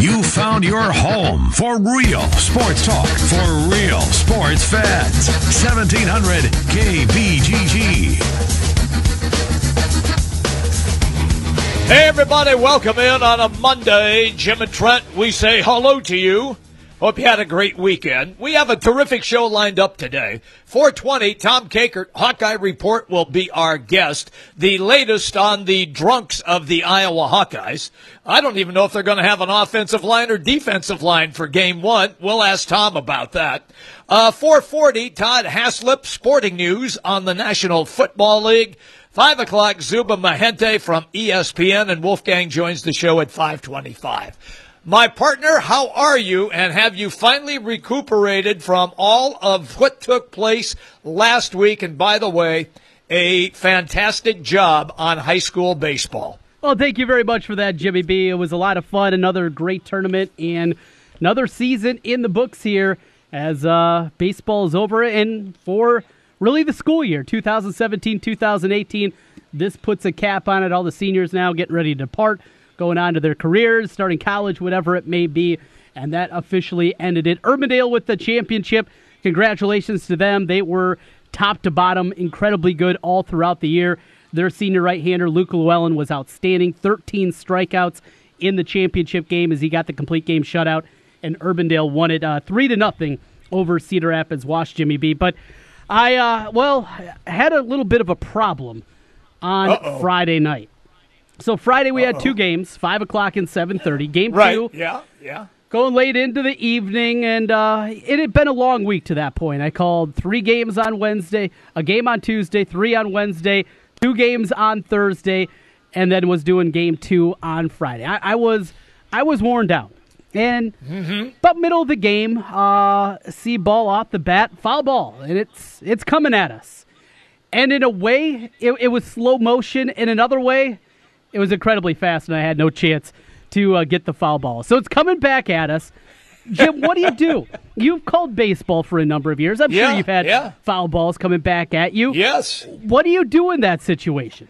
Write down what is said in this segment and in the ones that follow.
You found your home for real sports talk for real sports fans. 1700 KBGG. Hey, everybody, welcome in on a Monday. Jim and Trent, we say hello to you. Hope you had a great weekend. We have a terrific show lined up today. 420, Tom Kakert, Hawkeye Report will be our guest. The latest on the drunks of the Iowa Hawkeyes. I don't even know if they're going to have an offensive line or defensive line for game one. We'll ask Tom about that. Uh, 440, Todd Haslip, Sporting News on the National Football League. Five o'clock, Zuba Mahente from ESPN and Wolfgang joins the show at 525. My partner, how are you? And have you finally recuperated from all of what took place last week? And by the way, a fantastic job on high school baseball. Well, thank you very much for that, Jimmy B. It was a lot of fun. Another great tournament and another season in the books here as uh, baseball is over and for really the school year 2017 2018. This puts a cap on it. All the seniors now getting ready to depart going on to their careers, starting college, whatever it may be. And that officially ended it. Urbandale with the championship. Congratulations to them. They were top to bottom, incredibly good all throughout the year. Their senior right hander, Luke Llewellyn, was outstanding. 13 strikeouts in the championship game as he got the complete game shutout. And Urbandale won it uh, 3 to nothing over Cedar Rapids. Wash Jimmy B. But I, uh, well, had a little bit of a problem on Uh-oh. Friday night. So Friday we Uh-oh. had two games, five o'clock and seven thirty. Game right. two, yeah, yeah, going late into the evening, and uh, it had been a long week to that point. I called three games on Wednesday, a game on Tuesday, three on Wednesday, two games on Thursday, and then was doing game two on Friday. I, I was I was worn down, and mm-hmm. but middle of the game, uh, see ball off the bat, foul ball, and it's it's coming at us. And in a way, it, it was slow motion. In another way, it was incredibly fast, and I had no chance to uh, get the foul ball. So it's coming back at us. Jim, what do you do? You've called baseball for a number of years. I'm yeah, sure you've had yeah. foul balls coming back at you. Yes. What do you do in that situation?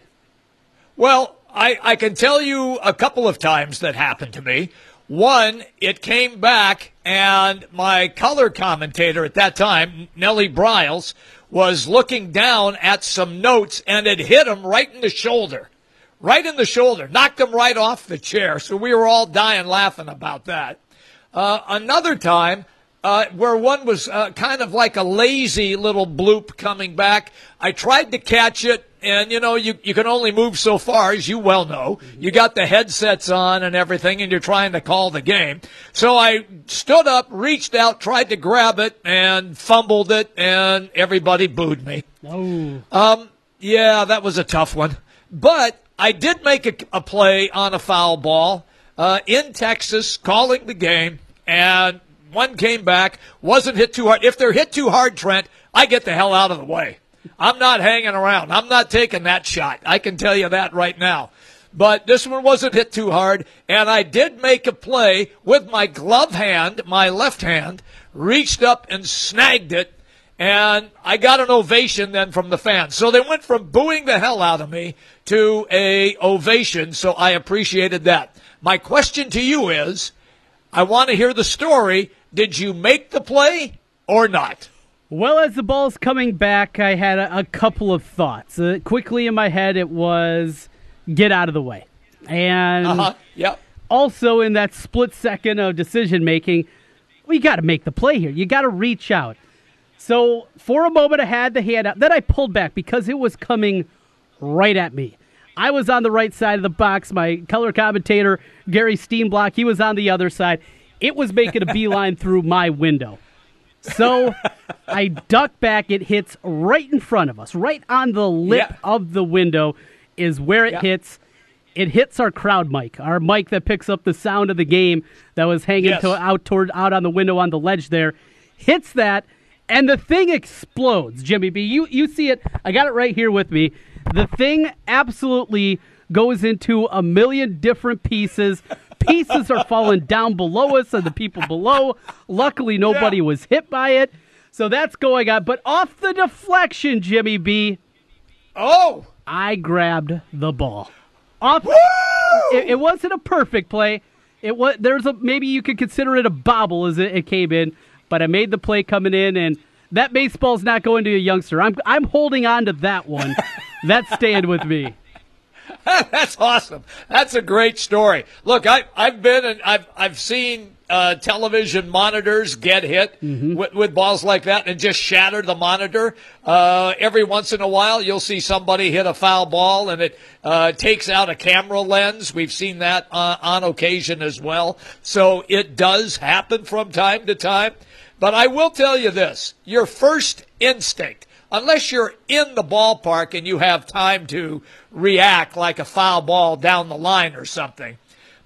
Well, I, I can tell you a couple of times that happened to me. One, it came back, and my color commentator at that time, Nellie Bryles, was looking down at some notes, and it hit him right in the shoulder right in the shoulder, knocked him right off the chair. So we were all dying laughing about that. Uh, another time, uh, where one was uh, kind of like a lazy little bloop coming back, I tried to catch it, and you know, you, you can only move so far, as you well know. You got the headsets on and everything, and you're trying to call the game. So I stood up, reached out, tried to grab it, and fumbled it, and everybody booed me. Oh. Um, yeah, that was a tough one. But I did make a, a play on a foul ball uh, in Texas, calling the game, and one came back, wasn't hit too hard. If they're hit too hard, Trent, I get the hell out of the way. I'm not hanging around. I'm not taking that shot. I can tell you that right now. But this one wasn't hit too hard, and I did make a play with my glove hand, my left hand, reached up and snagged it and I got an ovation then from the fans. So they went from booing the hell out of me to a ovation, so I appreciated that. My question to you is, I want to hear the story. Did you make the play or not? Well, as the ball's coming back, I had a, a couple of thoughts. Uh, quickly in my head, it was get out of the way. And uh-huh. yep. also in that split second of decision making, well, you got to make the play here. You got to reach out. So for a moment, I had the hand out. Then I pulled back because it was coming right at me. I was on the right side of the box. My color commentator, Gary Steenblock, he was on the other side. It was making a beeline through my window. So I duck back. It hits right in front of us, right on the lip Yeah. of the window is where it Yeah. hits. It hits our crowd mic, our mic that picks up the sound of the game that was hanging Yes. to, out toward out on the window on the ledge there. Hits that, and the thing explodes. Jimmy B, you you see it? I got it right here with me. The thing absolutely goes into a million different pieces. Pieces are falling down below us and the people below. Luckily, nobody Yeah. was hit by it. So that's going on. But off the deflection, Jimmy B, Oh, I grabbed the ball. Off. It, it wasn't a perfect play. It was there's a maybe you could consider it a bobble as it, it came in, but I made the play coming in, and that baseball's not going to a youngster. I'm I'm holding on to that one. That's staying with me. That's awesome. That's a great story. Look, I I've been and I've I've seen uh, television monitors get hit Mm-hmm. with, with balls like that and just shatter the monitor. Uh, every once in a while, you'll see somebody hit a foul ball and it uh, takes out a camera lens. We've seen that uh, on occasion as well. So it does happen from time to time. But I will tell you this your first instinct, unless you're in the ballpark and you have time to react like a foul ball down the line or something,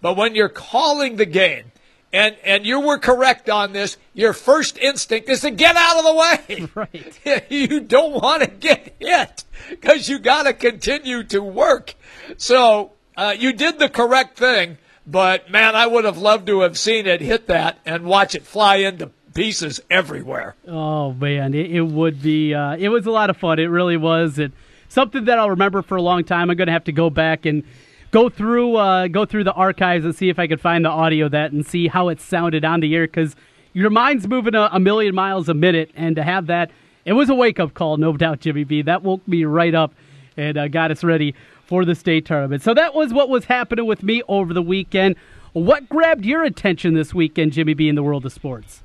but when you're calling the game, and, and you were correct on this. Your first instinct is to get out of the way. Right. you don't want to get hit because you got to continue to work. So uh, you did the correct thing, but man, I would have loved to have seen it hit that and watch it fly into pieces everywhere. Oh man, it, it would be. Uh, it was a lot of fun. It really was. It something that I'll remember for a long time. I'm going to have to go back and go through uh, go through the archives and see if I could find the audio that and see how it sounded on the air because your mind's moving a, a million miles a minute, and to have that, it was a wake up call, no doubt, Jimmy B. That woke me right up and uh, got us ready for the state tournament. So that was what was happening with me over the weekend. What grabbed your attention this weekend, Jimmy B, in the world of sports?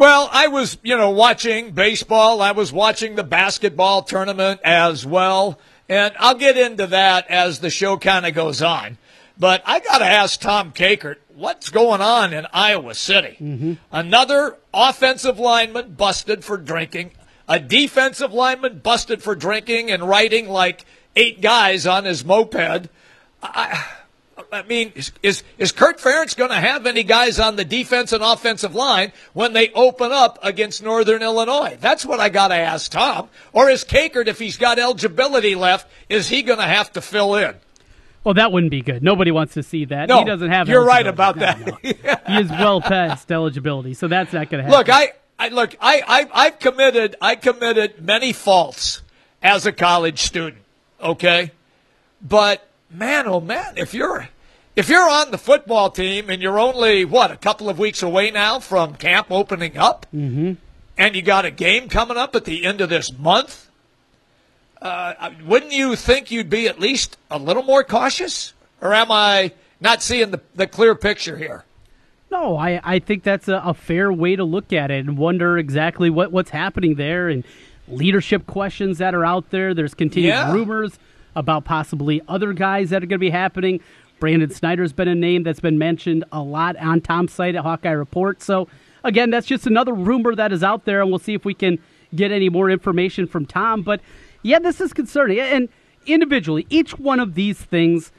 Well, I was, you know, watching baseball. I was watching the basketball tournament as well. And I'll get into that as the show kind of goes on. But I got to ask Tom Kakert, what's going on in Iowa City? Mm-hmm. Another offensive lineman busted for drinking, a defensive lineman busted for drinking and riding like eight guys on his moped. I, I mean, is, is, is Kirk Ferentz going to have any guys on the defense and offensive line when they open up against Northern Illinois? That's what I got to ask Tom. Or is Kakert, if he's got eligibility left, is he going to have to fill in? Well, that wouldn't be good. Nobody wants to see that. No, he doesn't have. you're right about No, that. no. he is well past eligibility, so that's not going to happen. Look, I, I look, I, I, I've committed, I committed many faults as a college student. Okay, but man, oh man, if you're, if you're on the football team and you're only what a couple of weeks away now from camp opening up, and you got a game coming up at the end of this month, uh, wouldn't you think you'd be at least a little more cautious? Or am I not seeing the, the clear picture here? No, I, I think that's a, a fair way to look at it and wonder exactly what, what's happening there and leadership questions that are out there. There's continued Yeah. rumors about possibly other guys that are going to be happening. Brandon Snyder's been a name that's been mentioned a lot on Tom's site at Hawkeye Report. So, again, that's just another rumor that is out there, and we'll see if we can get any more information from Tom. But, yeah, this is concerning. And individually, each one of these things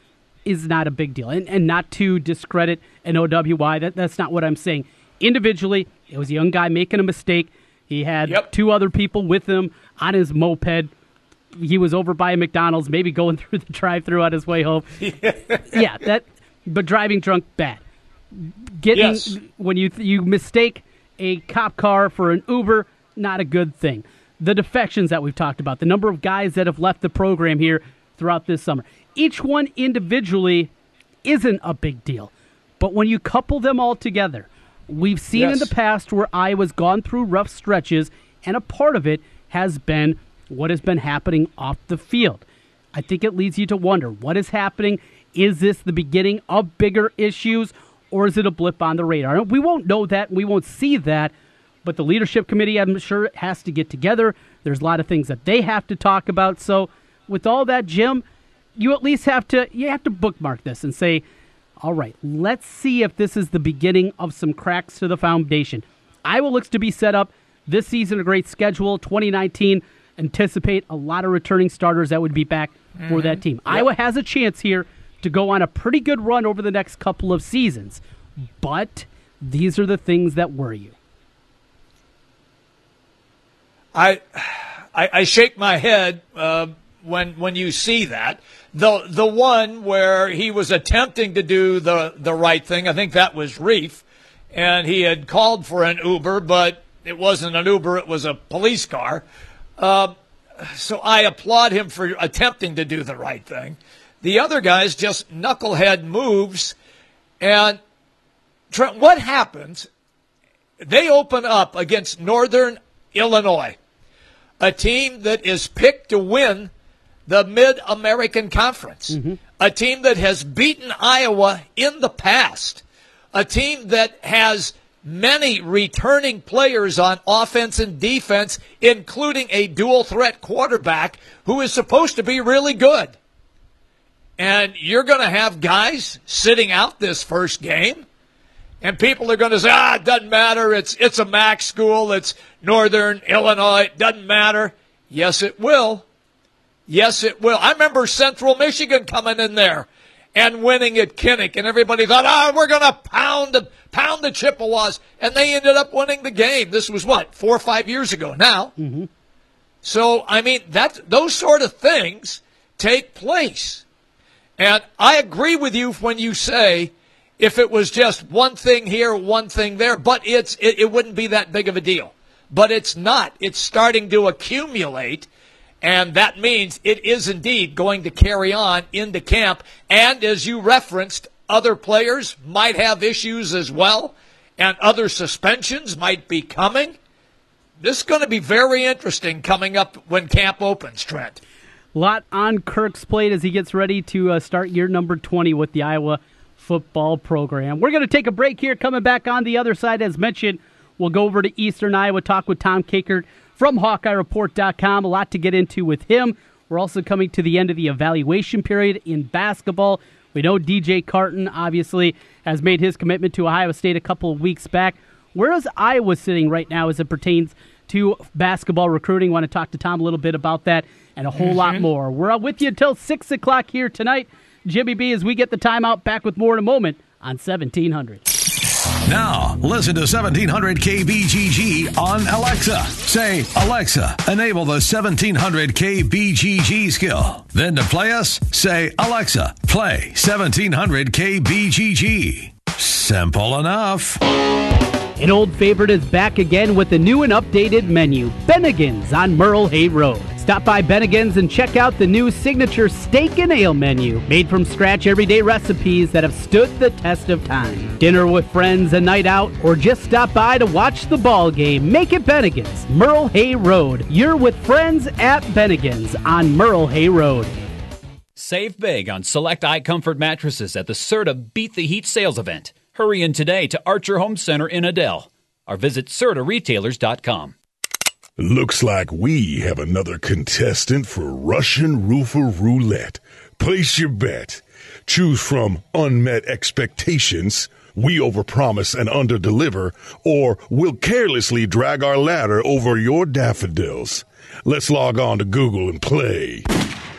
is not a big deal. And, and not to discredit an OWI, that, that's not what I'm saying. Individually, it was a young guy making a mistake. He had Yep. two other people with him on his moped. He was over by a McDonald's, maybe going through the drive through on his way home. yeah, that, but driving drunk, bad. Getting, Yes. when you, you mistake a cop car for an Uber, not a good thing. The defections that we've talked about, the number of guys that have left the program here throughout this summer, each one individually isn't a big deal. But when you couple them all together, we've seen in the past where Iowa's gone through rough stretches, and a part of it has been what has been happening off the field. I think it leads you to wonder what is happening. Is this the beginning of bigger issues, or is it a blip on the radar? We won't know that. We won't see that. But the leadership committee, I'm sure, has to get together. There's a lot of things that they have to talk about. So, with all that, Jim, you at least have to you have to bookmark this and say, all right, let's see if this is the beginning of some cracks to the foundation. Iowa looks to be set up this season, a great schedule. 2019, anticipate a lot of returning starters that would be back for that team. Iowa has a chance here to go on a pretty good run over the next couple of seasons, but these are the things that worry you. I, I, I shake my head uh, when when you see that. The the one where he was attempting to do the the right thing, I think that was Reiff, and he had called for an Uber, but it wasn't an Uber; it was a police car. Uh, so I applaud him for attempting to do the right thing. The other guys just knucklehead moves, and Trent, what happens? They open up against Northern Illinois, a team that is picked to win the Mid American Conference, mm-hmm. a team that has beaten Iowa in the past, a team that has many returning players on offense and defense, including a dual threat quarterback who is supposed to be really good. And you're going to have guys sitting out this first game, and people are going to say, ah, it doesn't matter. It's, it's a MAC school. It's Northern Illinois. It doesn't matter. Yes, it will. Yes, it will. I remember Central Michigan coming in there and winning at Kinnick, and everybody thought, oh, we're going to pound the, pound the Chippewas, and they ended up winning the game. This was what four or five years ago now. Mm-hmm. So I mean that those sort of things take place, and I agree with you when you say if it was just one thing here, one thing there, but it's it, it wouldn't be that big of a deal. But it's not. It's starting to accumulate and that means it is indeed going to carry on into camp. And as you referenced, other players might have issues as well, and other suspensions might be coming. This is going to be very interesting coming up when camp opens, Trent. Lot on Kirk's plate as he gets ready to uh, start year number 20 with the Iowa football program. We're going to take a break here. Coming back on the other side, as mentioned, we'll go over to Eastern Iowa, talk with Tom Kakert from HawkeyeReport.com. A lot to get into with him. We're also coming to the end of the evaluation period in basketball. We know DJ Carton obviously has made his commitment to Ohio State a couple of weeks back. Where is Iowa sitting right now as it pertains to basketball recruiting? Want to talk to Tom a little bit about that and a whole mm-hmm. lot more. We're with you until 6 o'clock here tonight. Jimmy B, as we get the timeout, back with more in a moment on 1700. Now, listen to 1700 KBGG on Alexa. Say, Alexa, enable the 1700 KBGG skill. Then to play us, say, Alexa, play 1700 KBGG. Simple enough. An old favorite is back again with a new and updated menu Bennigan's on Merle Hay Road. Stop by Bennigan's and check out the new signature steak and ale menu, made from scratch everyday recipes that have stood the test of time. Dinner with friends, a night out, or just stop by to watch the ball game. Make it Bennigan's, Merle Hay Road. You're with friends at Bennigan's on Merle Hay Road. Save big on select iComfort mattresses at the Serta Beat the Heat sales event. Hurry in today to Archer Home Center in Adel or visit SertaRetailers.com. Looks like we have another contestant for Russian Roofer Roulette. Place your bet. Choose from unmet expectations, we overpromise and underdeliver, or we'll carelessly drag our ladder over your daffodils. Let's log on to Google and play.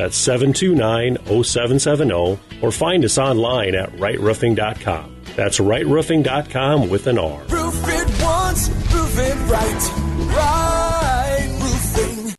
That's 729 0770 or find us online at rightroofing.com. That's rightroofing.com with an R. Roof it once, roof it right. Right roofing.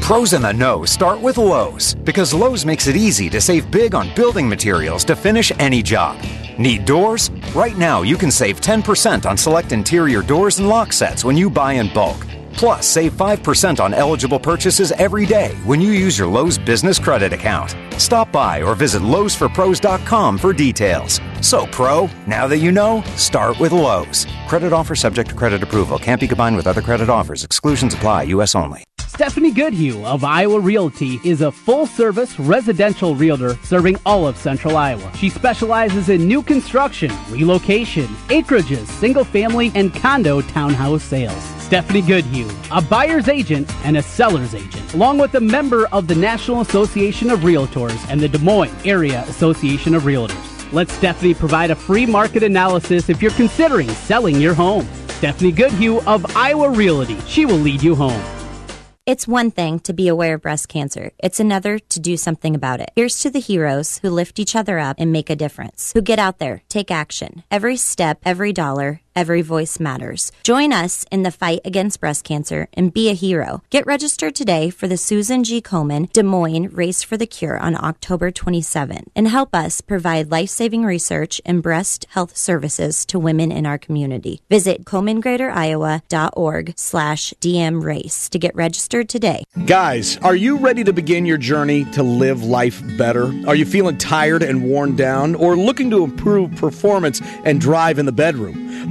Pros in the know start with Lowe's because Lowe's makes it easy to save big on building materials to finish any job. Need doors? Right now you can save 10% on select interior doors and lock sets when you buy in bulk. Plus, save 5% on eligible purchases every day when you use your Lowe's business credit account. Stop by or visit lowesforpros.com for details. So, pro, now that you know, start with Lowe's. Credit offer subject to credit approval. Can't be combined with other credit offers. Exclusions apply. U.S. only. Stephanie Goodhue of Iowa Realty is a full service residential realtor serving all of central Iowa. She specializes in new construction, relocation, acreages, single family, and condo townhouse sales. Stephanie Goodhue, a buyer's agent and a seller's agent, along with a member of the National Association of Realtors and the Des Moines Area Association of Realtors. Let Stephanie provide a free market analysis if you're considering selling your home. Stephanie Goodhue of Iowa Realty. She will lead you home. It's one thing to be aware of breast cancer. It's another to do something about it. Here's to the heroes who lift each other up and make a difference, who get out there, take action. Every step, every dollar, every voice matters. Join us in the fight against breast cancer and be a hero. Get registered today for the Susan G. Komen Des Moines Race for the Cure on October 27th and help us provide life-saving research and breast health services to women in our community. Visit KomenGreaterIowa.org slash DM race to get registered today. Guys, are you ready to begin your journey to live life better? Are you feeling tired and worn down or looking to improve performance and drive in the bedroom?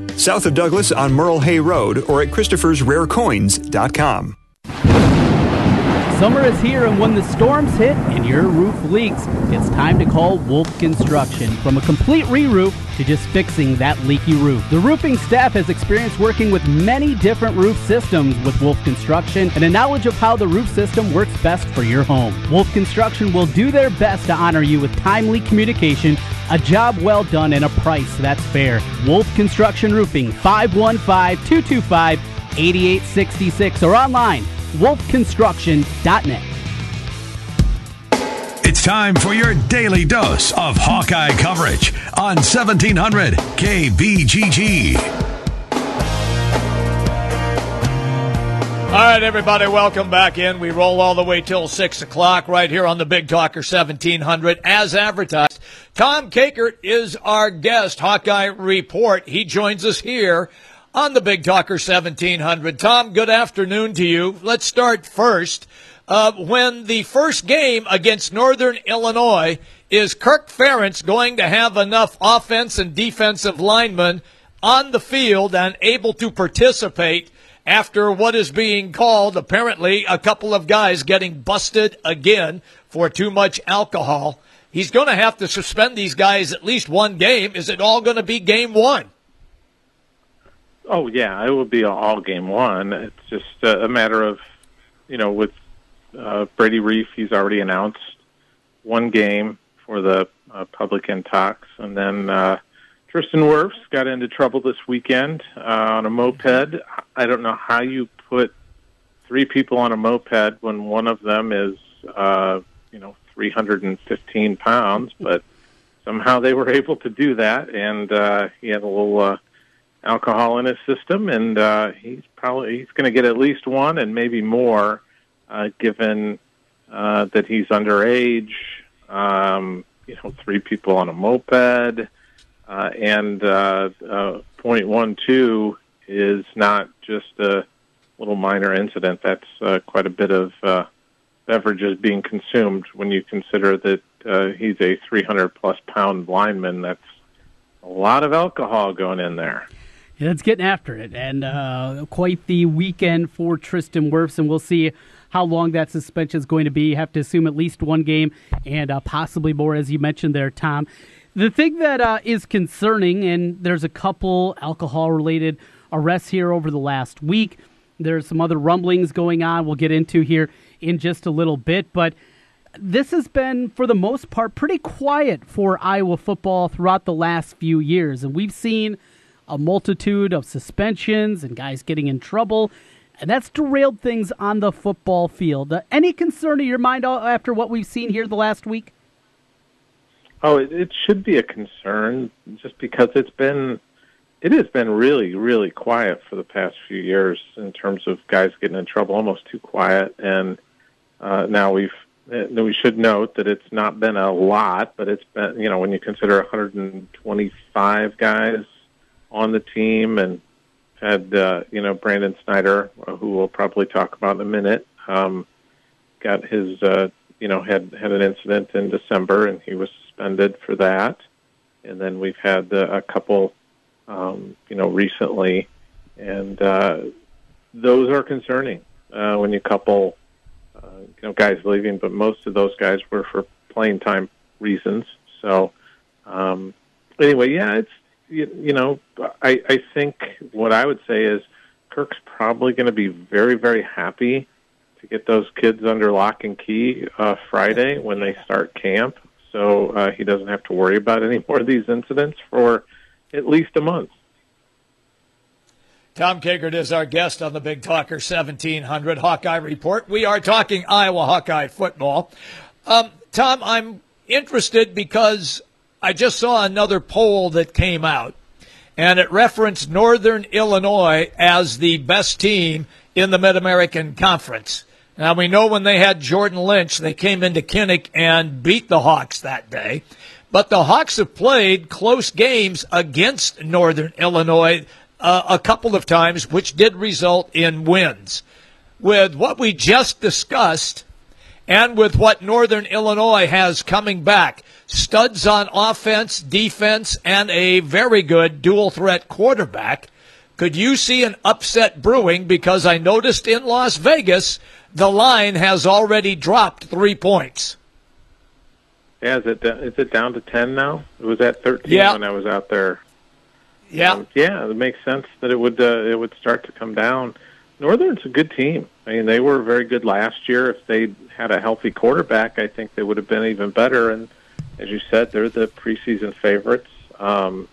south of Douglas on Merle Hay Road or at Christopher'sRareCoins.com. Summer is here, and when the storms hit and your roof leaks, it's time to call Wolf Construction. From a complete re roof to just fixing that leaky roof. The roofing staff has experience working with many different roof systems with Wolf Construction and a knowledge of how the roof system works best for your home. Wolf Construction will do their best to honor you with timely communication, a job well done, and a price that's fair. Wolf Construction Roofing, 515 225 8866 or online wolfconstruction.net. It's time for your daily dose of Hawkeye coverage on 1700 KBGG. All right, everybody, welcome back in. We roll all the way till 6 o'clock right here on the Big Talker 1700 as advertised. Tom Kakert is our guest, Hawkeye Report. He joins us here on the Big Talker 1700. Tom, good afternoon to you. Let's start first. Uh, when the first game against Northern Illinois, is Kirk Ferentz going to have enough offense and defensive linemen on the field and able to participate after what is being called apparently a couple of guys getting busted again for too much alcohol? He's going to have to suspend these guys at least one game. Is it all going to be game one? Oh yeah, it will be all game one. It's just a, matter of, you know, with uh, Brady Reiff, he's already announced one game for the uh, public intox, and then uh, Tristan Wirfs got into trouble this weekend uh, on a moped. I don't know how you put three people on a moped when one of them is, uh, you know, 315 pounds, but somehow they were able to do that, and uh, he had a little. Uh, alcohol in his system, and uh, he's probably he's going to get at least one and maybe more, uh, given uh, that he's underage. Um, you know, three people on a moped, uh, and uh, uh, point one two is not just a little minor incident. That's uh, quite a bit of uh, beverages being consumed when you consider that uh, he's a 300 plus pound lineman. That's a lot of alcohol going in there. Yeah, it's getting after it, and quite the weekend for Tristan Wirfs, and we'll see how long that suspension is going to be. You have to assume at least one game, and uh, possibly more, as you mentioned there, Tom. The thing that uh, is concerning, and there's a couple alcohol-related arrests here over the last week. There's some other rumblings going on. We'll get into here in just a little bit, but this has been, for the most part, pretty quiet for Iowa football throughout the last few years, and we've seen a multitude of suspensions and guys getting in trouble. And that's derailed things on the football field. Uh, any concern in your mind after what we've seen here the last week? Oh, it, it should be a concern just because it's been it has been really, really quiet for the past few years in terms of guys getting in trouble, almost too quiet. And uh, now we've uh, we should note that it's not been a lot, but it's been you know when you consider 125 guys on the team and had uh, you know Brandon Snyder, uh, who we'll probably talk about in a minute, um, got his uh, you know had had an incident in December and he was suspended for that, and then we've had uh, a couple um, you know, recently, and uh, those are concerning uh, when you couple, uh, you know, guys leaving. But most of those guys were for playing time reasons. So, um, anyway, yeah, it's you, you know, I I think what I would say is Kirk's probably going to be very very happy to get those kids under lock and key uh, Friday when they start camp. So uh, he doesn't have to worry about any more of these incidents for at least a month. Tom Kakert is our guest on the Big Talker 1700 Hawkeye Report. We are talking Iowa Hawkeye football. Um, Tom, I'm interested because I just saw another poll that came out, and it referenced Northern Illinois as the best team in the Mid American Conference. Now, we know when they had Jordan Lynch, they came into Kinnick and beat the Hawks that day. But the Hawks have played close games against Northern Illinois uh, a couple of times, which did result in wins. With what we just discussed, and with what Northern Illinois has coming back, studs on offense, defense, and a very good dual threat quarterback, could you see an upset brewing? Because I noticed in Las Vegas, the line has already dropped three points. Yeah, is it is it down to ten now? It was at thirteen yeah. when I was out there. Yeah, um, yeah, it makes sense that it would uh, it would start to come down. Northern's a good team. I mean, they were very good last year. If they had a healthy quarterback, I think they would have been even better. And as you said, they're the preseason favorites. Um,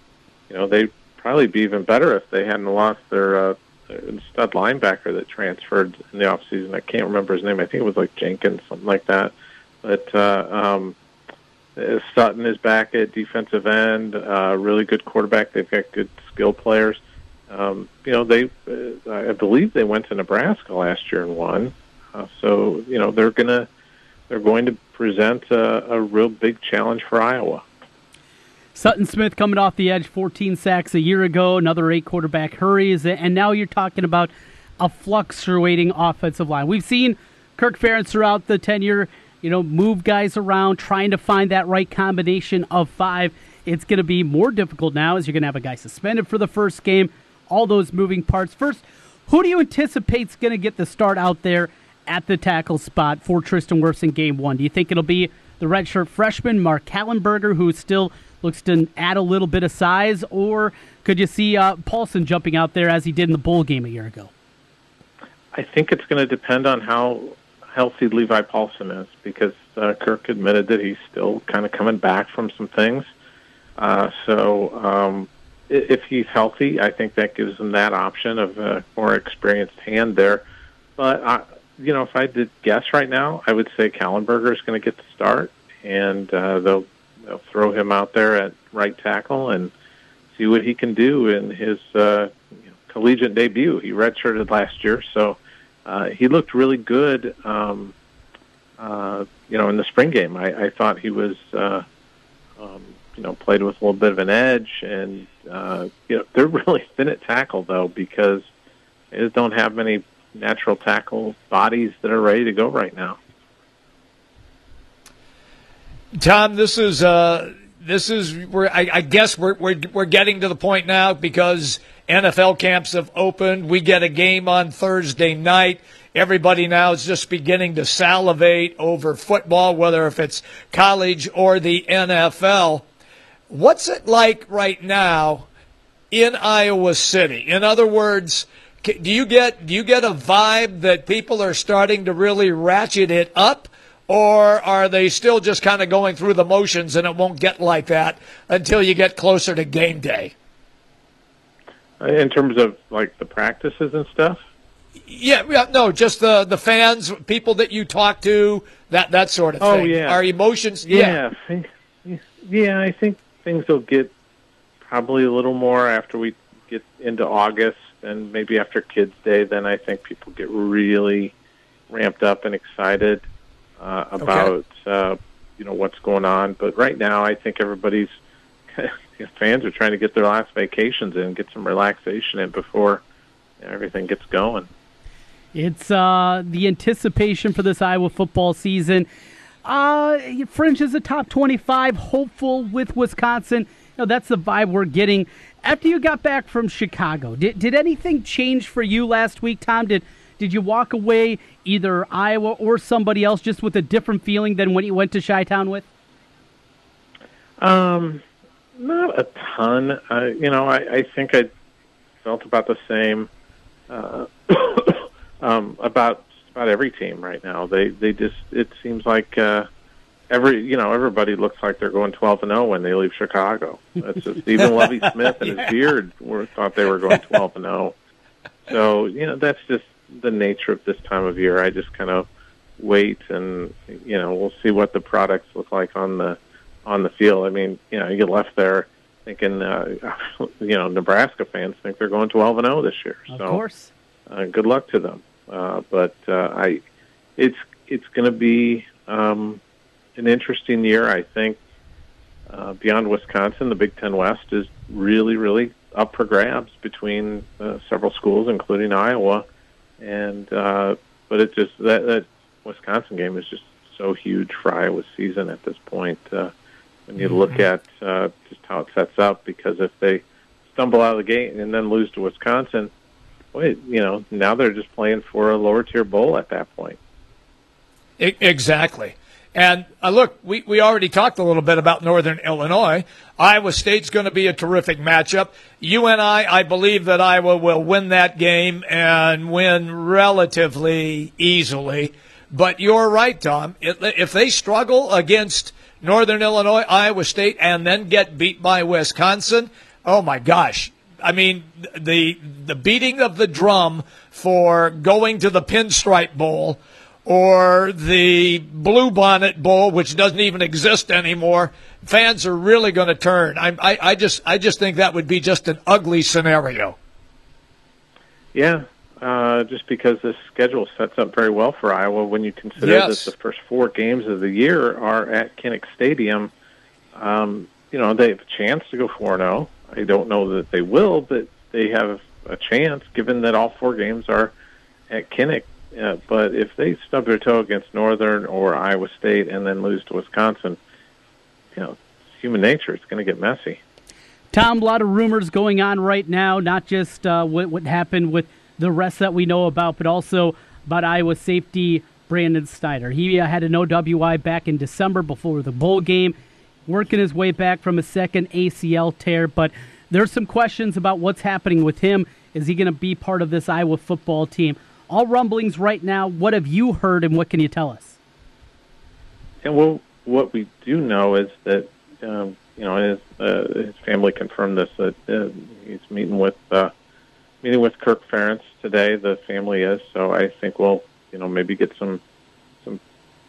you know, they'd probably be even better if they hadn't lost their, uh, their stud linebacker that transferred in the offseason. I can't remember his name. I think it was like Jenkins, something like that. But uh, um, uh, Sutton is back at defensive end. Uh, really good quarterback. They've got good skill players. Um, you know, they uh, I believe they went to Nebraska last year and won. Uh, so you know they're gonna they're going to present a, a real big challenge for Iowa. Sutton Smith coming off the edge, 14 sacks a year ago, another eight quarterback hurries, and now you're talking about a fluctuating offensive line. We've seen Kirk Ferentz throughout the tenure you know, move guys around, trying to find that right combination of five. It's going to be more difficult now as you're going to have a guy suspended for the first game, all those moving parts. First, who do you anticipate is going to get the start out there at the tackle spot for Tristan Wirfs in game one? Do you think it'll be the redshirt freshman, Mark Kallenberger, who's still looks to add a little bit of size, or could you see uh, Paulsen jumping out there as he did in the bowl game a year ago? I think it's going to depend on how healthy Levi Paulsen is because uh, Kirk admitted that he's still kind of coming back from some things. Uh, so um, if he's healthy, I think that gives him that option of a more experienced hand there. But I, you know, if I did guess right now, I would say Kallenberger is going to get the start, and uh, they'll they'll throw him out there at right tackle and see what he can do in his uh, you know, collegiate debut. He redshirted last year, so uh, he looked really good. Um, uh, you know, in the spring game, I, I thought he was, uh, um, you know, played with a little bit of an edge, and uh, you know, they're really thin at tackle though because they just don't have many natural tackle bodies that are ready to go right now. Tom, this is uh, this is where I, I guess we're, we're we're getting to the point now because NFL camps have opened. We get a game on Thursday night. Everybody now is just beginning to salivate over football, whether if it's college or the NFL. What's it like right now in Iowa City? In other words, do you get do you get a vibe that people are starting to really ratchet it up? Or are they still just kind of going through the motions and it won't get like that until you get closer to game day? Uh, in terms of like the practices and stuff. Yeah, yeah, no, just the the fans, people that you talk to, that that sort of oh, thing. Oh yeah, our emotions. Yeah, yeah, yeah. I think things will get probably a little more after we get into August and maybe after Kids Day, then I think people get really ramped up and excited uh, about uh, you know what's going on. But right now, I think everybody's fans are trying to get their last vacations in, get some relaxation in before everything gets going. It's uh, the anticipation for this Iowa football season. Uh, Fringe is a top 25 hopeful with Wisconsin. You know, that's the vibe we're getting. After you got back from Chicago, did, did anything change for you last week, Tom? Did did you walk away either Iowa or somebody else just with a different feeling than when you went to Chi-Town with? Um, not a ton. I, you know, I, I think I felt about the same uh, um, about about every team right now. They they just it seems like uh, every you know everybody looks like they're going twelve and zero when they leave Chicago. That's just even Lovie Smith and his beard were thought they were going twelve and zero. So you know that's just the nature of this time of year. I just kind of wait and you know we'll see what the products look like on the on the field. I mean, you know, you get left there thinking, uh, you know, Nebraska fans think they're going 12 and 0 this year. Of so, course. Uh, good luck to them. Uh, but uh, I, it's it's going to be um, an interesting year. I think uh, beyond Wisconsin, the Big Ten West is really, really up for grabs between uh, several schools, including Iowa. And uh, but it just that that Wisconsin game is just so huge for Iowa's season at this point. Uh, when you look at uh, just how it sets up, because if they stumble out of the gate and then lose to Wisconsin, wait, you know, now they're just playing for a lower tier bowl at that point. Exactly. And uh, look, we, we already talked a little bit about Northern Illinois. Iowa State's going to be a terrific matchup. You and I I believe that Iowa will win that game and win relatively easily. But you're right, Tom. If if they struggle against Northern Illinois, Iowa State, and then get beat by Wisconsin, oh my gosh. I mean, the the beating of the drum for going to the Pinstripe Bowl or the Bluebonnet Bowl, which doesn't even exist anymore, fans are really going to turn. I, I, I just I just think that would be just an ugly scenario. Yeah, uh, just because this schedule sets up very well for Iowa when you consider Yes. that the first four games of the year are at Kinnick Stadium. Um, you know, they have a chance to go 4 0. I don't know that they will, but they have a chance given that all four games are at Kinnick. Uh, but if they stub their toe against Northern or Iowa State and then lose to Wisconsin, you know, it's human nature. It's going to get messy. Tom, a lot of rumors going on right now, not just uh, what, what happened with the rest that we know about, but also about Iowa safety Brandon Snyder. He uh, had an OWI back in December before the bowl game, working his way back from a second ACL tear, but there's some questions about what's happening with him. Is he going to be part of this Iowa football team? All rumblings right now. What have you heard, and what can you tell us? And well, what we do know is that um, you know his uh, his family confirmed this that uh, he's meeting with uh, meeting with Kirk Ferentz today. The family is so I think we'll you know maybe get some some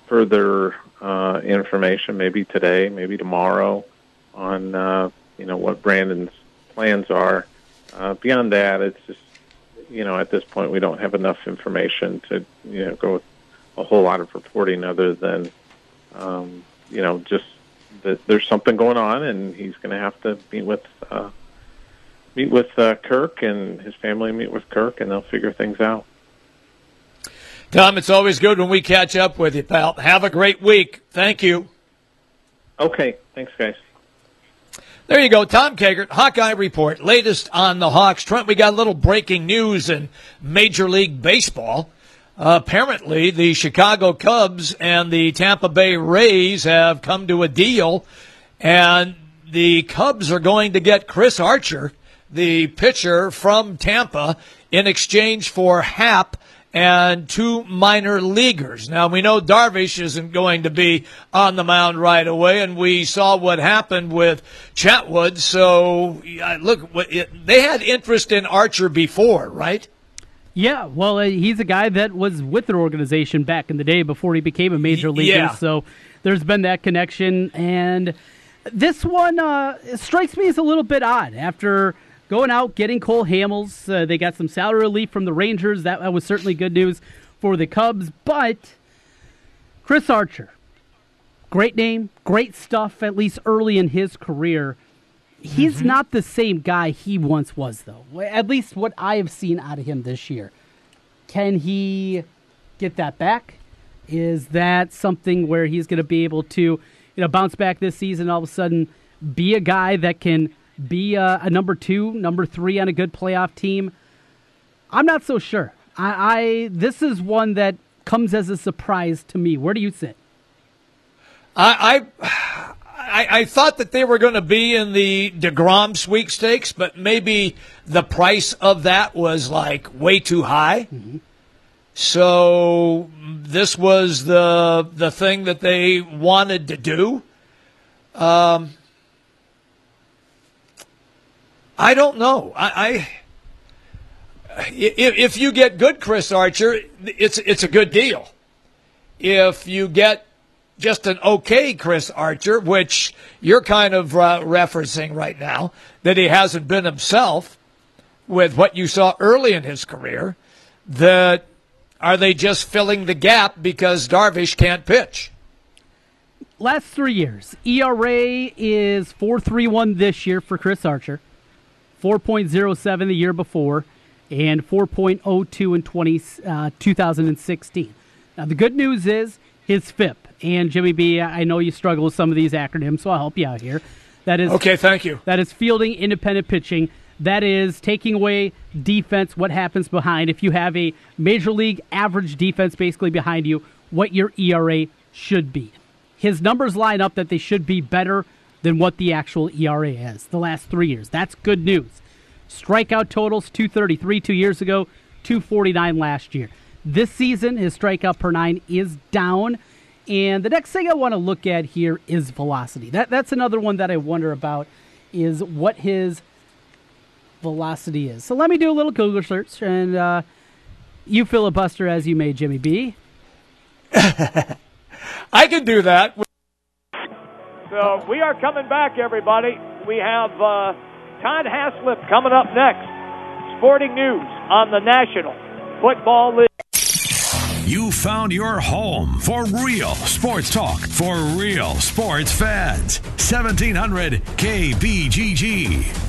further uh, information maybe today, maybe tomorrow on uh, you know what Brandon's plans are. Uh, beyond that, it's just you know at this point we don't have enough information to you know go with a whole lot of reporting other than um, you know, just that there's something going on, and he's going to have to meet with uh, meet with uh, Kirk and his family. Meet with Kirk, and they'll figure things out. Tom, it's always good when we catch up with you, pal. Have a great week. Thank you. Okay, thanks, guys. There you go, Tom Kakert, Hawkeye Report, latest on the Hawks. Trent, we got a little breaking news in Major League Baseball. Uh, apparently, the Chicago Cubs and the Tampa Bay Rays have come to a deal, and the Cubs are going to get Chris Archer, the pitcher from Tampa, in exchange for Happ and two minor leaguers. Now we know Darvish isn't going to be on the mound right away, and we saw what happened with Chatwood. So look, they had interest in Archer before, right? Yeah, well, uh, he's a guy that was with their organization back in the day before he became a major leaguer. yeah. So there's been that connection, and this one uh, strikes me as a little bit odd. After going out, getting Cole Hamels. Uh, they got some salary relief from the Rangers. That, that was certainly good news for the Cubs. But Chris Archer, great name, great stuff, at least early in his career. He's mm-hmm. not the same guy he once was, though. At least what I have seen out of him this year. Can he get that back? Is that something where he's going to be able to, you know, bounce back this season? All of a sudden, be a guy that can be a, a number two, number three on a good playoff team? I'm not so sure. I, I this is one that comes as a surprise to me. Where do you sit? I, I, I thought that they were going to be in the Degrom sweepstakes, but maybe the price of that was like way too high. Mm-hmm. So this was the the thing that they wanted to do. Um, I don't know. I, I if, if you get good Chris Archer, it's it's a good deal. If you get just an okay Chris Archer, which you're kind of uh, referencing right now, that he hasn't been himself with what you saw early in his career, that are they just filling the gap because Darvish can't pitch? Last three years, ERA is 4.31 this year for Chris Archer, 4.07 the year before, and 4.02 in 20, uh, 2016. Now, the good news is his FIP. And Jimmy B, I know you struggle with some of these acronyms, so I'll help you out here. That is okay. Thank you. That is fielding independent pitching. That is taking away defense, what happens behind. If you have a major league average defense basically behind you, what your ERA should be. His numbers line up that they should be better than what the actual ERA is the last three years. That's good news. Strikeout totals 233 two years ago, 249 last year. This season, his strikeout per nine is down. And the next thing I want to look at here is velocity. That, that's another one that I wonder about is what his velocity is. So let me do a little Google search, and uh, you filibuster as you may, Jimmy B. I can do that. So we are coming back, everybody. We have uh, Tadd Haislop coming up next. Sporting news on the National Football League. You found your home for real sports talk for real sports fans. 1700 KBGG.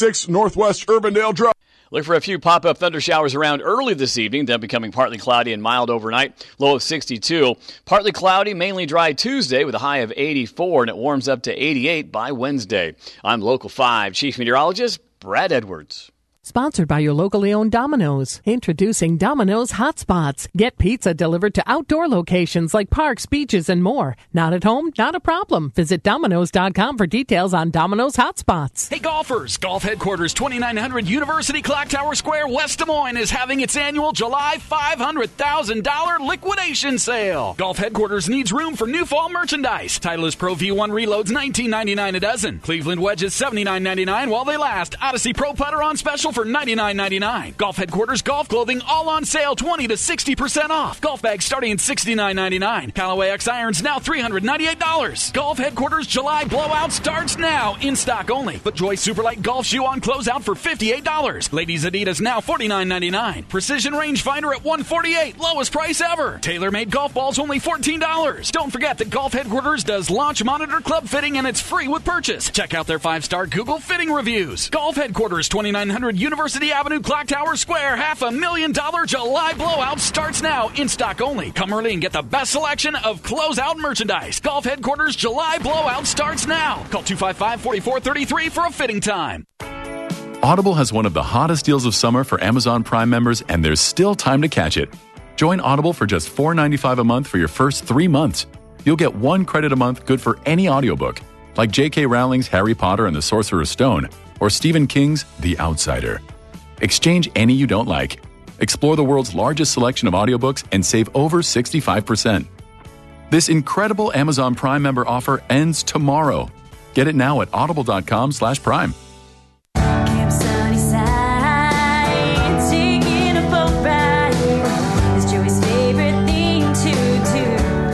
6 Northwest Urbandale Drive. Look for a few pop up thunder showers around early this evening, then becoming partly cloudy and mild overnight. Low of 62. Partly cloudy, mainly dry Tuesday with a high of 84, and it warms up to 88 by Wednesday. I'm Local 5 Chief Meteorologist Brad Edwards. Sponsored by your locally owned Domino's. Introducing Domino's Hotspots. Get pizza delivered to outdoor locations like parks, beaches, and more. Not at home? Not a problem. Visit Domino's.com for details on Domino's Hotspots. Hey golfers! Golf Headquarters 2900 University Clock Tower Square, West Des Moines is having its annual July $500,000 liquidation sale. Golf Headquarters needs room for new fall merchandise. Titleist Pro V1 reloads $19.99 a dozen. Cleveland wedges $79.99 while they last. Odyssey Pro putter on special for for $99.99. Golf headquarters golf clothing all on sale 20 to 60% off. Golf bags starting at $69.99. Callaway X irons now $398. Golf headquarters July blowout starts now in stock only. FootJoy Superlight golf shoe on closeout for $58. Ladies Adidas now $49.99. Precision rangefinder at 148. Lowest price ever. TaylorMade golf balls only $14. Don't forget that Golf Headquarters does launch monitor club fitting and it's free with purchase. Check out their five star Google fitting reviews. Golf Headquarters 2900 University Avenue, Clock Tower Square. Half a million dollar July blowout starts now in stock only. Come early and get the best selection of closeout merchandise. Golf headquarters July blowout starts now. Call 255 4433 for a fitting time. Audible has one of the hottest deals of summer for Amazon Prime members, and there's still time to catch it. Join Audible for just $4.95 a month for your first three months. You'll get one credit a month good for any audiobook, like J.K. Rowling's Harry Potter and the Sorcerer's Stone or Stephen King's The Outsider. Exchange any you don't like. Explore the world's largest selection of audiobooks and save over 65%. This incredible Amazon Prime member offer ends tomorrow. Get it now at audible.com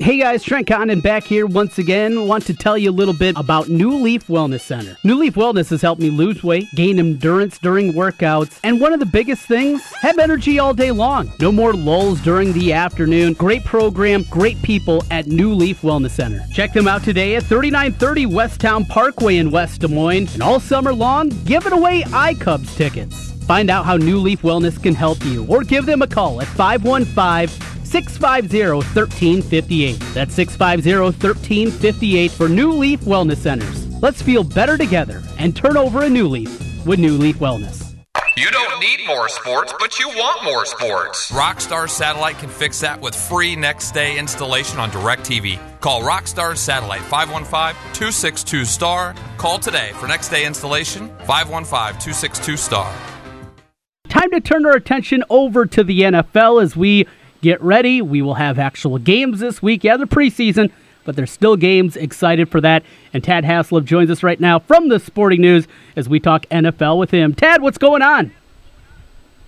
Hey guys, Trent Condon back here once again. Want to tell you a little bit about New Leaf Wellness Center. New Leaf Wellness has helped me lose weight, gain endurance during workouts, and one of the biggest things, have energy all day long. No more lulls during the afternoon. Great program, great people at New Leaf Wellness Center. Check them out today at 3930 Westown Parkway in West Des Moines. And all summer long, giving away iCubs tickets. Find out how New Leaf Wellness can help you or give them a call at 515 650 1358. That's 650 1358 for New Leaf Wellness Centers. Let's feel better together and turn over a new leaf with New Leaf Wellness. You don't need more sports, but you want more sports. Rockstar Satellite can fix that with free next day installation on DirecTV. Call Rockstar Satellite 515 262 STAR. Call today for next day installation 515 262 STAR. Time to turn our attention over to the NFL as we get ready. We will have actual games this week. Yeah, the preseason, but there's still games. Excited for that. And Tadd Haislop joins us right now from the Sporting News as we talk NFL with him. Tadd, what's going on?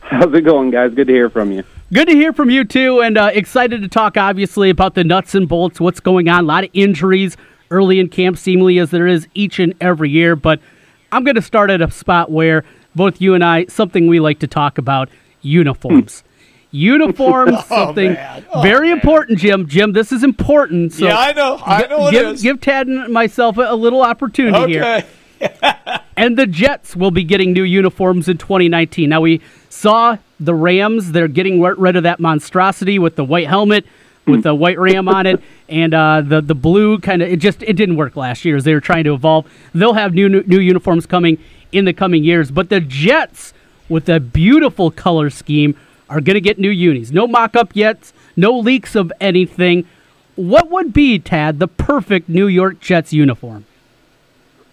How's it going, guys? Good to hear from you. Good to hear from you too, and uh, excited to talk obviously about the nuts and bolts, what's going on. A lot of injuries early in camp, seemingly as there is each and every year. But I'm going to start at a spot where both you and I, something we like to talk about uniforms. uniforms, Oh, something. Oh, very important, Jim. Jim, this is important. So Yeah, I know. I know it give, is. give Tadd and myself a, little opportunity here. Okay. And the Jets will be getting new uniforms in 2019. Now, we saw the Rams. They're getting rid of that monstrosity with the white helmet, with the white ram on it, and uh, the the blue kind of. It just it didn't work last year as they were trying to evolve. They'll have new, new uniforms coming in the coming years. But the Jets, with a beautiful color scheme, are going to get new unis. No mock-up yet. No leaks of anything. What would be Tadd the perfect New York Jets uniform?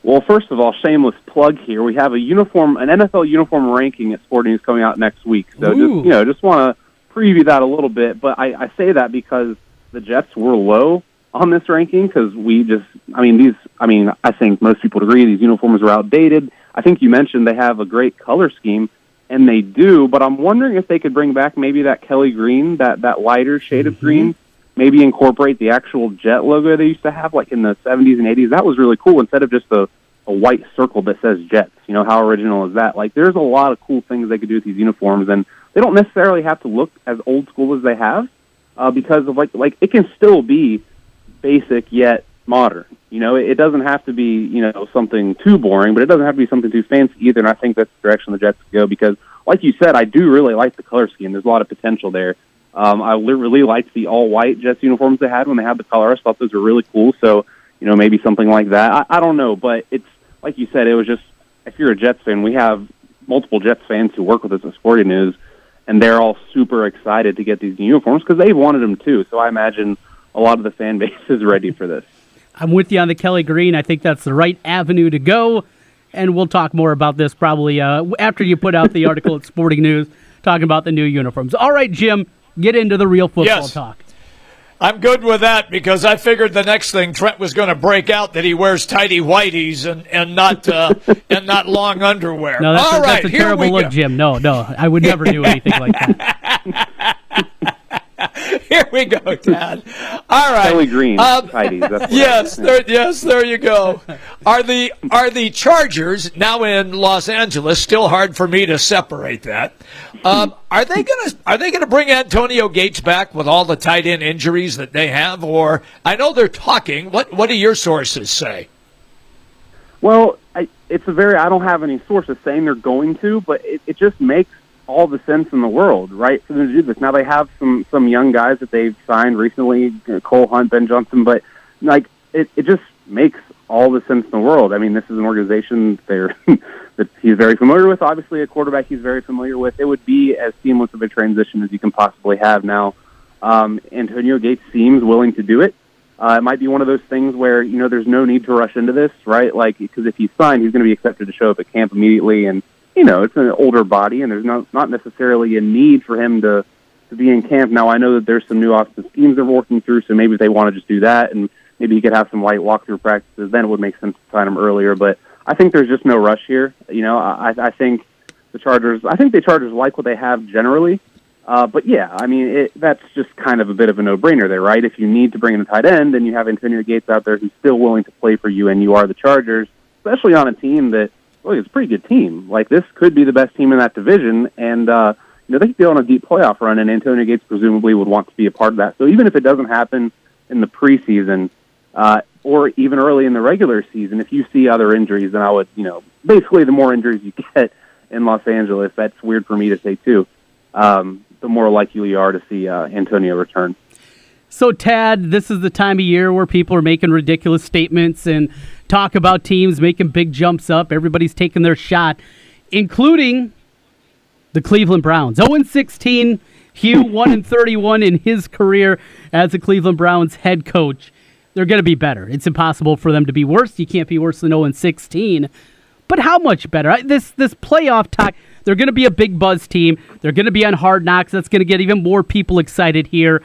Well, first of all, shameless plug here. We have a uniform, an NFL uniform ranking at Sporting News coming out next week. So Ooh. just you know, just want to preview that a little bit. But I, I say that because the Jets were low on this ranking because we just, I mean, these, I mean, I think most people would agree these uniforms are outdated. I think you mentioned they have a great color scheme, and they do. But I'm wondering if they could bring back maybe that Kelly green, that that lighter shade of green. Maybe incorporate the actual jet logo they used to have, like in the 70s and 80s. That was really cool. Instead of just a a white circle that says Jets. You know, how original is that? Like, there's a lot of cool things they could do with these uniforms, and they don't necessarily have to look as old school as they have, uh, because of like like it can still be basic yet modern. You know, it, doesn't have to be you know something too boring, but it doesn't have to be something too fancy either. And I think that's the direction the Jets go because, like you said, I do really like the color scheme. There's a lot of potential there. Um, I really liked the all white Jets uniforms they had when they had the color. I thought those were really cool. So you know, maybe something like that. I, I don't know, but it's like you said, it was just if you're a Jets fan, we have multiple Jets fans who work with us at Sporting News, and they're all super excited to get these new uniforms because they wanted them too. So I imagine a lot of the fan base is ready for this. I'm with you on the Kelly Green. I think that's the right avenue to go. And we'll talk more about this probably uh, after you put out the article at Sporting News talking about the new uniforms. All right, Jim, get into the real football Yes. talk. I'm good with that because I figured the next thing Trent was going to break out that he wears tidy whities and and not uh, and not long underwear. No, that's, All a, right, that's a terrible look, go. Jim. No, no, I would never do anything like that. Here we go, Dad. All right. Kelly Green, Um, tidies. That's what yes, there, yes, there you go. Are the are the Chargers now in Los Angeles? Still hard for me to separate that. Um, are they gonna are they gonna bring Antonio Gates back with all the tight end injuries that they have? Or I know they're talking. What what do your sources say? Well, I, it's a very. I don't have any sources saying they're going to, but it, it just makes all the sense in the world, right, for them to do this. Now they have some some young guys that they've signed recently, uh, Cole Hunt, Ben Johnson, but like it, it just makes all the sense in the world. I mean, this is an organization they're that he's very familiar with. Obviously, a quarterback he's very familiar with. It would be as seamless of a transition as you can possibly have now. Um, Antonio Gates seems willing to do it. Uh, it might be one of those things where you know there's no need to rush into this, right? Like because if he's signed, he's going to be accepted to show up at camp immediately, and you know it's an older body, and there's not not necessarily a need for him to to be in camp. Now I know that there's some new offensive schemes they're working through, so maybe they want to just do that, and maybe he could have some light walkthrough practices, then it would make sense to sign him earlier. But I think there's just no rush here. You know, I, I think the Chargers. I think the Chargers like what they have generally. Uh, but yeah, I mean, it, that's just kind of a bit of a no-brainer there, right? If you need to bring in a tight end and you have Antonio Gates out there who's still willing to play for you and you are the Chargers, especially on a team that, well, it's a pretty good team. Like, this could be the best team in that division, and, uh, you know, they could be on a deep playoff run, and Antonio Gates presumably would want to be a part of that. So even if it doesn't happen in the preseason, uh, or even early in the regular season, if you see other injuries, then I would, you know, basically the more injuries you get in Los Angeles, that's weird for me to say too. Um, the more likely you are to see uh, Antonio return. So, Tadd, this is the time of year where people are making ridiculous statements and talk about teams making big jumps up. Everybody's taking their shot, including the Cleveland Browns. 0 16, Hue 1 and 31 in his career as the Cleveland Browns head coach. They're going to be better. It's impossible for them to be worse. You can't be worse than 0 16. But how much better? This this playoff talk. They're going to be a big buzz team. They're going to be on Hard Knocks. That's going to get even more people excited here.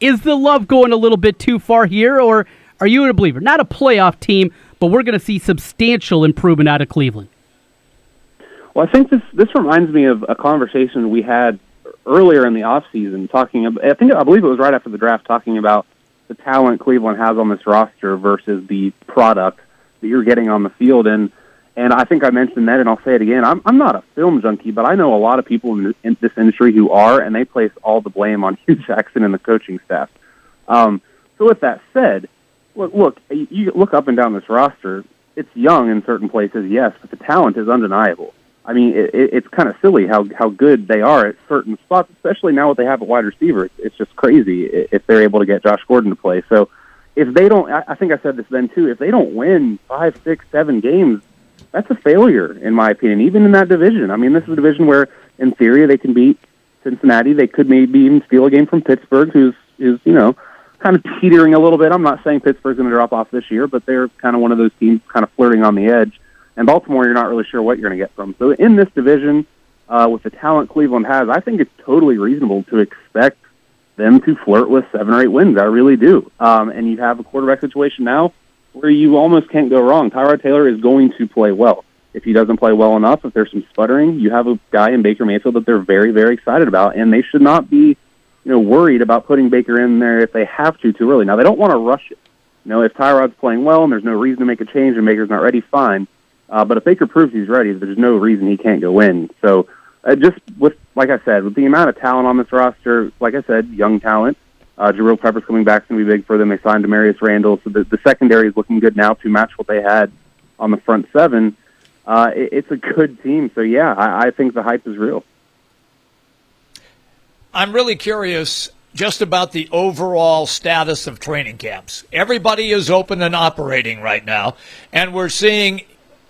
Is the love going a little bit too far here, or are you a believer? Not a playoff team, but we're going to see substantial improvement out of Cleveland. Well, I think this this reminds me of a conversation we had earlier in the off season, talking. About, I think I believe it was right after the draft, talking about the talent Cleveland has on this roster versus the product that you're getting on the field, and and I think I mentioned that, and I'll say it again. I'm I'm not a film junkie, but I know a lot of people in this, in this industry who are, and they place all the blame on Hue Jackson and the coaching staff. Um, so with that said, look, look, you look up and down this roster. It's young in certain places, yes, but the talent is undeniable. I mean, it, it, it's kind of silly how how good they are at certain spots, especially now what they have at wide receiver. It's, it's just crazy if they're able to get Josh Gordon to play. So if they don't, I think I said this then too. If they don't win five, six, seven games, that's a failure in my opinion. Even in that division, I mean, this is a division where, in theory, they can beat Cincinnati. They could maybe even steal a game from Pittsburgh, who's is you know kind of teetering a little bit. I'm not saying Pittsburgh's going to drop off this year, but they're kind of one of those teams kind of flirting on the edge. And Baltimore, you're not really sure what you're going to get from. So in this division, uh, with the talent Cleveland has, I think it's totally reasonable to expect them to flirt with seven or eight wins. I really do. Um, and you have a quarterback situation now where you almost can't go wrong. Tyrod Taylor is going to play well. If he doesn't play well enough, if there's some sputtering, you have a guy in Baker Mayfield that they're very, very excited about, and they should not be, you know, worried about putting Baker in there if they have to too early. Now they don't want to rush it. You know, if Tyrod's playing well and there's no reason to make a change and Baker's not ready, fine. Uh, but if Baker proves he's ready, there's no reason he can't go in. So, uh, just with, like I said, with the amount of talent on this roster, like I said, young talent. Uh, Jabril Peppers coming back is going to be big for them. They signed Damarious Randall, so the, the secondary is looking good now to match what they had on the front seven. Uh, it, it's a good team. So yeah, I, I think the hype is real. I'm really curious just about the overall status of training camps. Everybody is open and operating right now, and we're seeing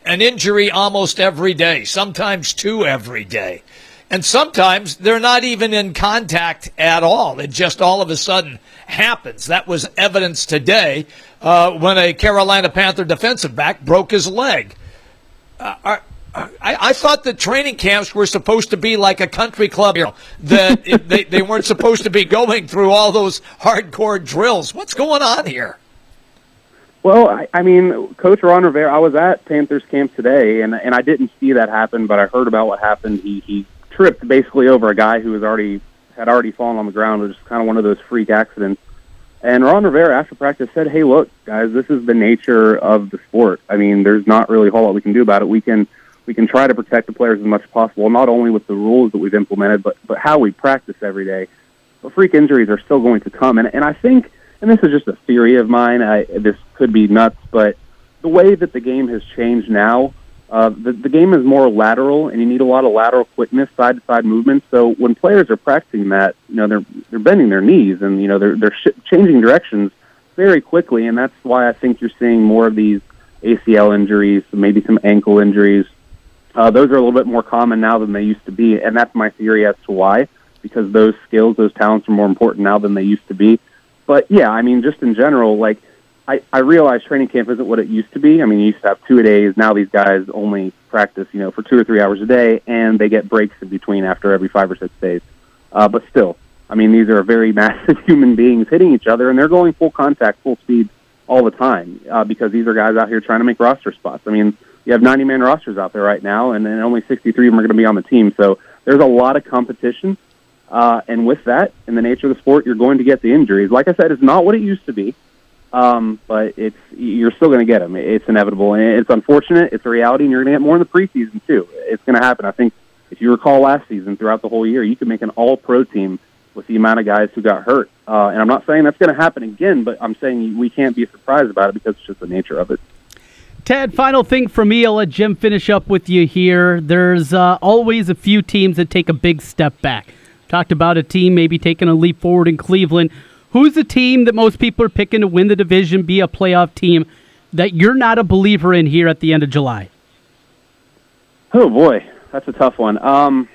an injury almost every day, sometimes two every day. And sometimes they're not even in contact at all. It just all of a sudden happens. That was evidence today uh, when a Carolina Panther defensive back broke his leg. Uh, are, I, I thought the training camps were supposed to be like a country club, you know, that it- they, they weren't supposed to be going through all those hardcore drills. What's going on here? Well, I, I mean, Coach Ron Rivera. I was at Panthers camp today, and and I didn't see that happen, but I heard about what happened. He he tripped basically over a guy who was already had already fallen on the ground. It was just kind of one of those freak accidents. And Ron Rivera after practice said, "Hey, look, guys, this is the nature of the sport. I mean, there's not really a whole lot we can do about it. We can we can try to protect the players as much as possible, not only with the rules that we've implemented, but but how we practice every day. But freak injuries are still going to come, and and I think, and this is just a theory of mine. I, this could be nuts, but the way that the game has changed now, uh, the, the game is more lateral, and you need a lot of lateral quickness, side to side movements. So when players are practicing that, you know, they're they're bending their knees, and you know, they're they're sh- changing directions very quickly, and that's why I think you're seeing more of these ACL injuries, maybe some ankle injuries. Uh, those are a little bit more common now than they used to be, and that's my theory as to why. Because those skills, those talents, are more important now than they used to be. But yeah, I mean, just in general, like I, I realize training camp isn't what it used to be. I mean, you used to have two a days. Now these guys only practice, you know, for two or three hours a day, and they get breaks in between after every five or six days. Uh, but still, I mean, these are very massive human beings hitting each other, and they're going full contact, full speed all the time uh, because these are guys out here trying to make roster spots. I mean, you have 90 man rosters out there right now, and, and only 63 of them are going to be on the team. So there's a lot of competition. Uh, and with that, in the nature of the sport, you're going to get the injuries. Like I said, it's not what it used to be, um, but it's you're still going to get them. It's inevitable, and it's unfortunate. It's a reality, and you're going to get more in the preseason too. It's going to happen. I think if you recall last season, throughout the whole year, you could make an All-Pro team with the amount of guys who got hurt. Uh, and I'm not saying that's going to happen again, but I'm saying we can't be surprised about it because it's just the nature of it. Ted, final thing for me. I'll let Jim finish up with you here. There's uh, always a few teams that take a big step back. Talked about a team maybe taking a leap forward in Cleveland. Who's the team that most people are picking to win the division, be a playoff team, that you're not a believer in here at the end of July? Oh boy, that's a tough one. Um,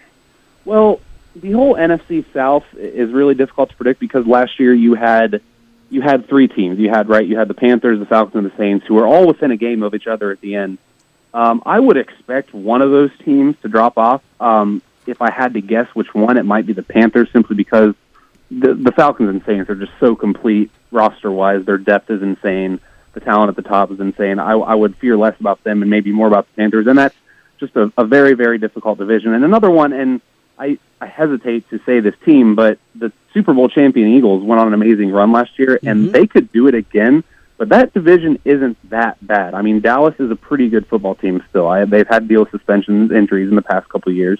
well, the whole NFC South is really difficult to predict because last year you had you had three teams. You had right, you had the Panthers, the Falcons, and the Saints, who were all within a game of each other at the end. Um, I would expect one of those teams to drop off. Um, if I had to guess which one, it might be the Panthers, simply because the, the Falcons and Saints are just so complete roster wise. Their depth is insane. The talent at the top is insane. I, I would fear less about them and maybe more about the Panthers, and that's just a, a very, very difficult division. And another one, and I, I hesitate to say this team, but the Super Bowl champion Eagles went on an amazing run last year, and they could do it again. But that division isn't that bad. I mean, Dallas is a pretty good football team still. I, they've had deal with suspensions, injuries in the past couple of years.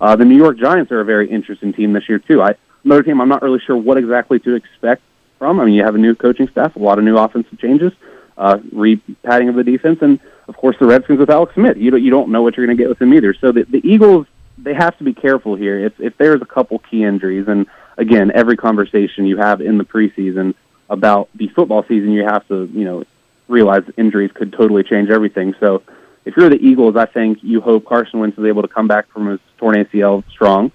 Uh, the New York Giants are a very interesting team this year too. I another team I'm not really sure what exactly to expect from. I mean, you have a new coaching staff, a lot of new offensive changes, uh, re-padding of the defense, and of course the Redskins with Alex Smith. You don't you don't know what you're going to get with them either. So the, the Eagles they have to be careful here. If if there's a couple key injuries, and again, every conversation you have in the preseason about the football season, you have to you know realize injuries could totally change everything. So if you're the Eagles, I think you hope Carson Wentz is able to come back from his torn ACL strong,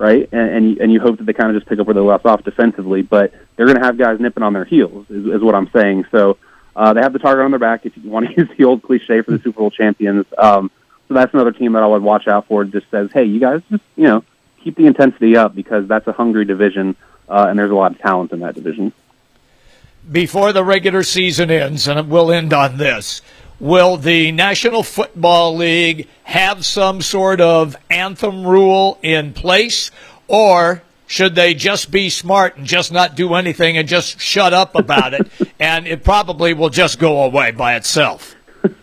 right? And and you, and you hope that they kind of just pick up where they left off defensively. But they're going to have guys nipping on their heels, is, is what I'm saying. So uh, they have the target on their back. If you want to use the old cliche for the Super Bowl champions, um, so that's another team that I would watch out for. Just says, hey, you guys, just you know, keep the intensity up because that's a hungry division, uh, and there's a lot of talent in that division. Before the regular season ends, and we'll end on this, will the National Football League have some sort of anthem rule in place, or should they just be smart and just not do anything and just shut up about it, and it probably will just go away by itself?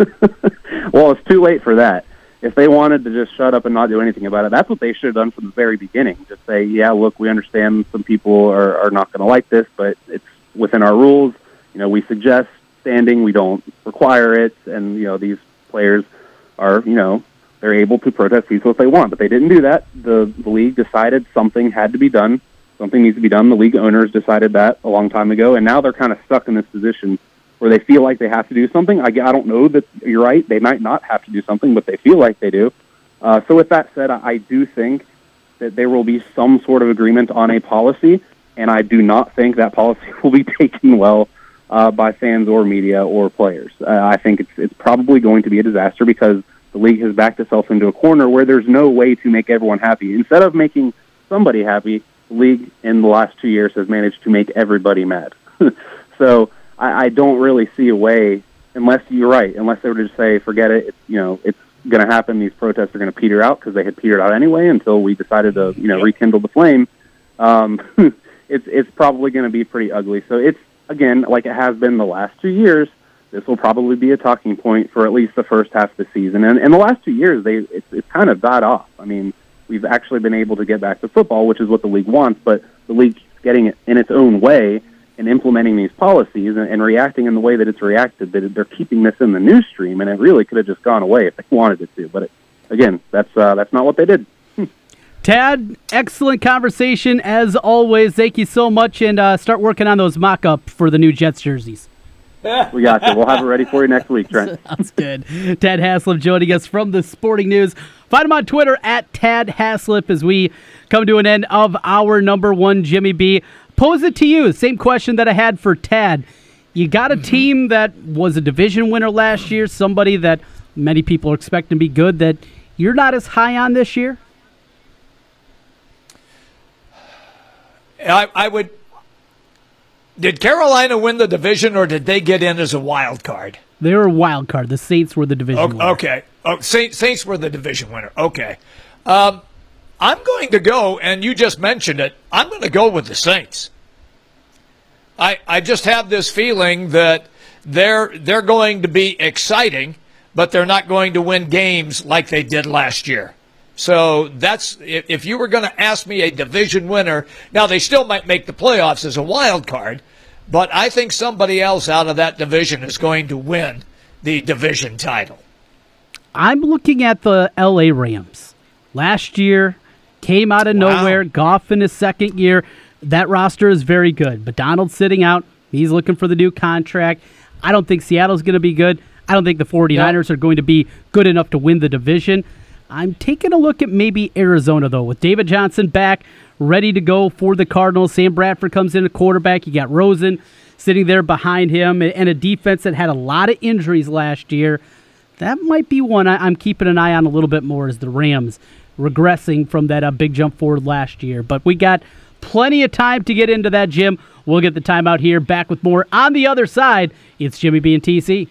well, it's too late for that. If they wanted to just shut up and not do anything about it, that's what they should have done from the very beginning. Just say, yeah, look, we understand some people are, are not going to like this, but it's within our rules. You know, we suggest standing, we don't require it, and you know these players are, you know, they're able to protest peaceful if they want, but they didn't do that. The the league decided something had to be done. Something needs to be done. The league owners decided that a long time ago, and now they're kind of stuck in this position where they feel like they have to do something. I, I don't know that you're right. They might not have to do something, but they feel like they do. Uh, so with that said, I, I do think that there will be some sort of agreement on a policy, and I do not think that policy will be taken well uh, by fans or media or players. Uh, I think it's it's probably going to be a disaster because the league has backed itself into a corner where there's no way to make everyone happy. Instead of making somebody happy, the league in the last two years has managed to make everybody mad. so I, I don't really see a way, unless you're right, unless they were to just say, forget it, it's, you know, it's going to happen. These protests are going to peter out because they had petered out anyway until we decided to, you know, rekindle the flame. um, it's it's probably going to be pretty ugly. So it's again like it has been the last two years. This will probably be a talking point for at least the first half of the season. And in the last two years, they it's, it's kind of died off. I mean, we've actually been able to get back to football, which is what the league wants, but the league getting it in its own way and implementing these policies and, and reacting in the way that it's reacted. That they're keeping this in the news stream, and it really could have just gone away if they wanted it to. But it, again, that's uh, that's not what they did. Tadd, excellent conversation as always. Thank you so much, and uh, start working on those mock-up for the new Jets jerseys. We got you. We'll have it ready for you next week, Trent. Sounds good. Tadd Haislop joining us from the Sporting News. Find him on Twitter at Tadd Haislop as we come to an end of our number one Jimmy B. Pose it to you. Same question that I had for Tadd. You got a team that was a division winner last year, somebody that many people are expecting to be good that you're not as high on this year? I, I would. Did Carolina win the division, or did they get in as a wild card? They were a wild card. The Saints were the division O- winner. Okay. Oh, Saints, Saints were the division winner. Okay. Um, I'm going to go, and you just mentioned it. I'm going to go with the Saints. I I just have this feeling that they're they're going to be exciting, but they're not going to win games like they did last year. So that's if, you were going to ask me a division winner. Now they still might make the playoffs as a wild card, but I think somebody else out of that division is going to win the division title. I'm looking at the LA Rams. Last year, came out of Wow. nowhere. Goff in his second year. That roster is very good. But Donald's sitting out. He's looking for the new contract. I don't think Seattle's going to be good. I don't think the 49ers are going to be good enough to win the division. I'm taking a look at maybe Arizona, though, with David Johnson back, ready to go for the Cardinals. Sam Bradford comes in at quarterback. You got Rosen sitting there behind him, and a defense that had a lot of injuries last year that might be one I'm keeping an eye on a little bit more as the Rams regressing from that uh, big jump forward last year. But we got plenty of time to get into that, Jim. We'll get the time out here. Back with more on the other side. It's Jimmy B and TC.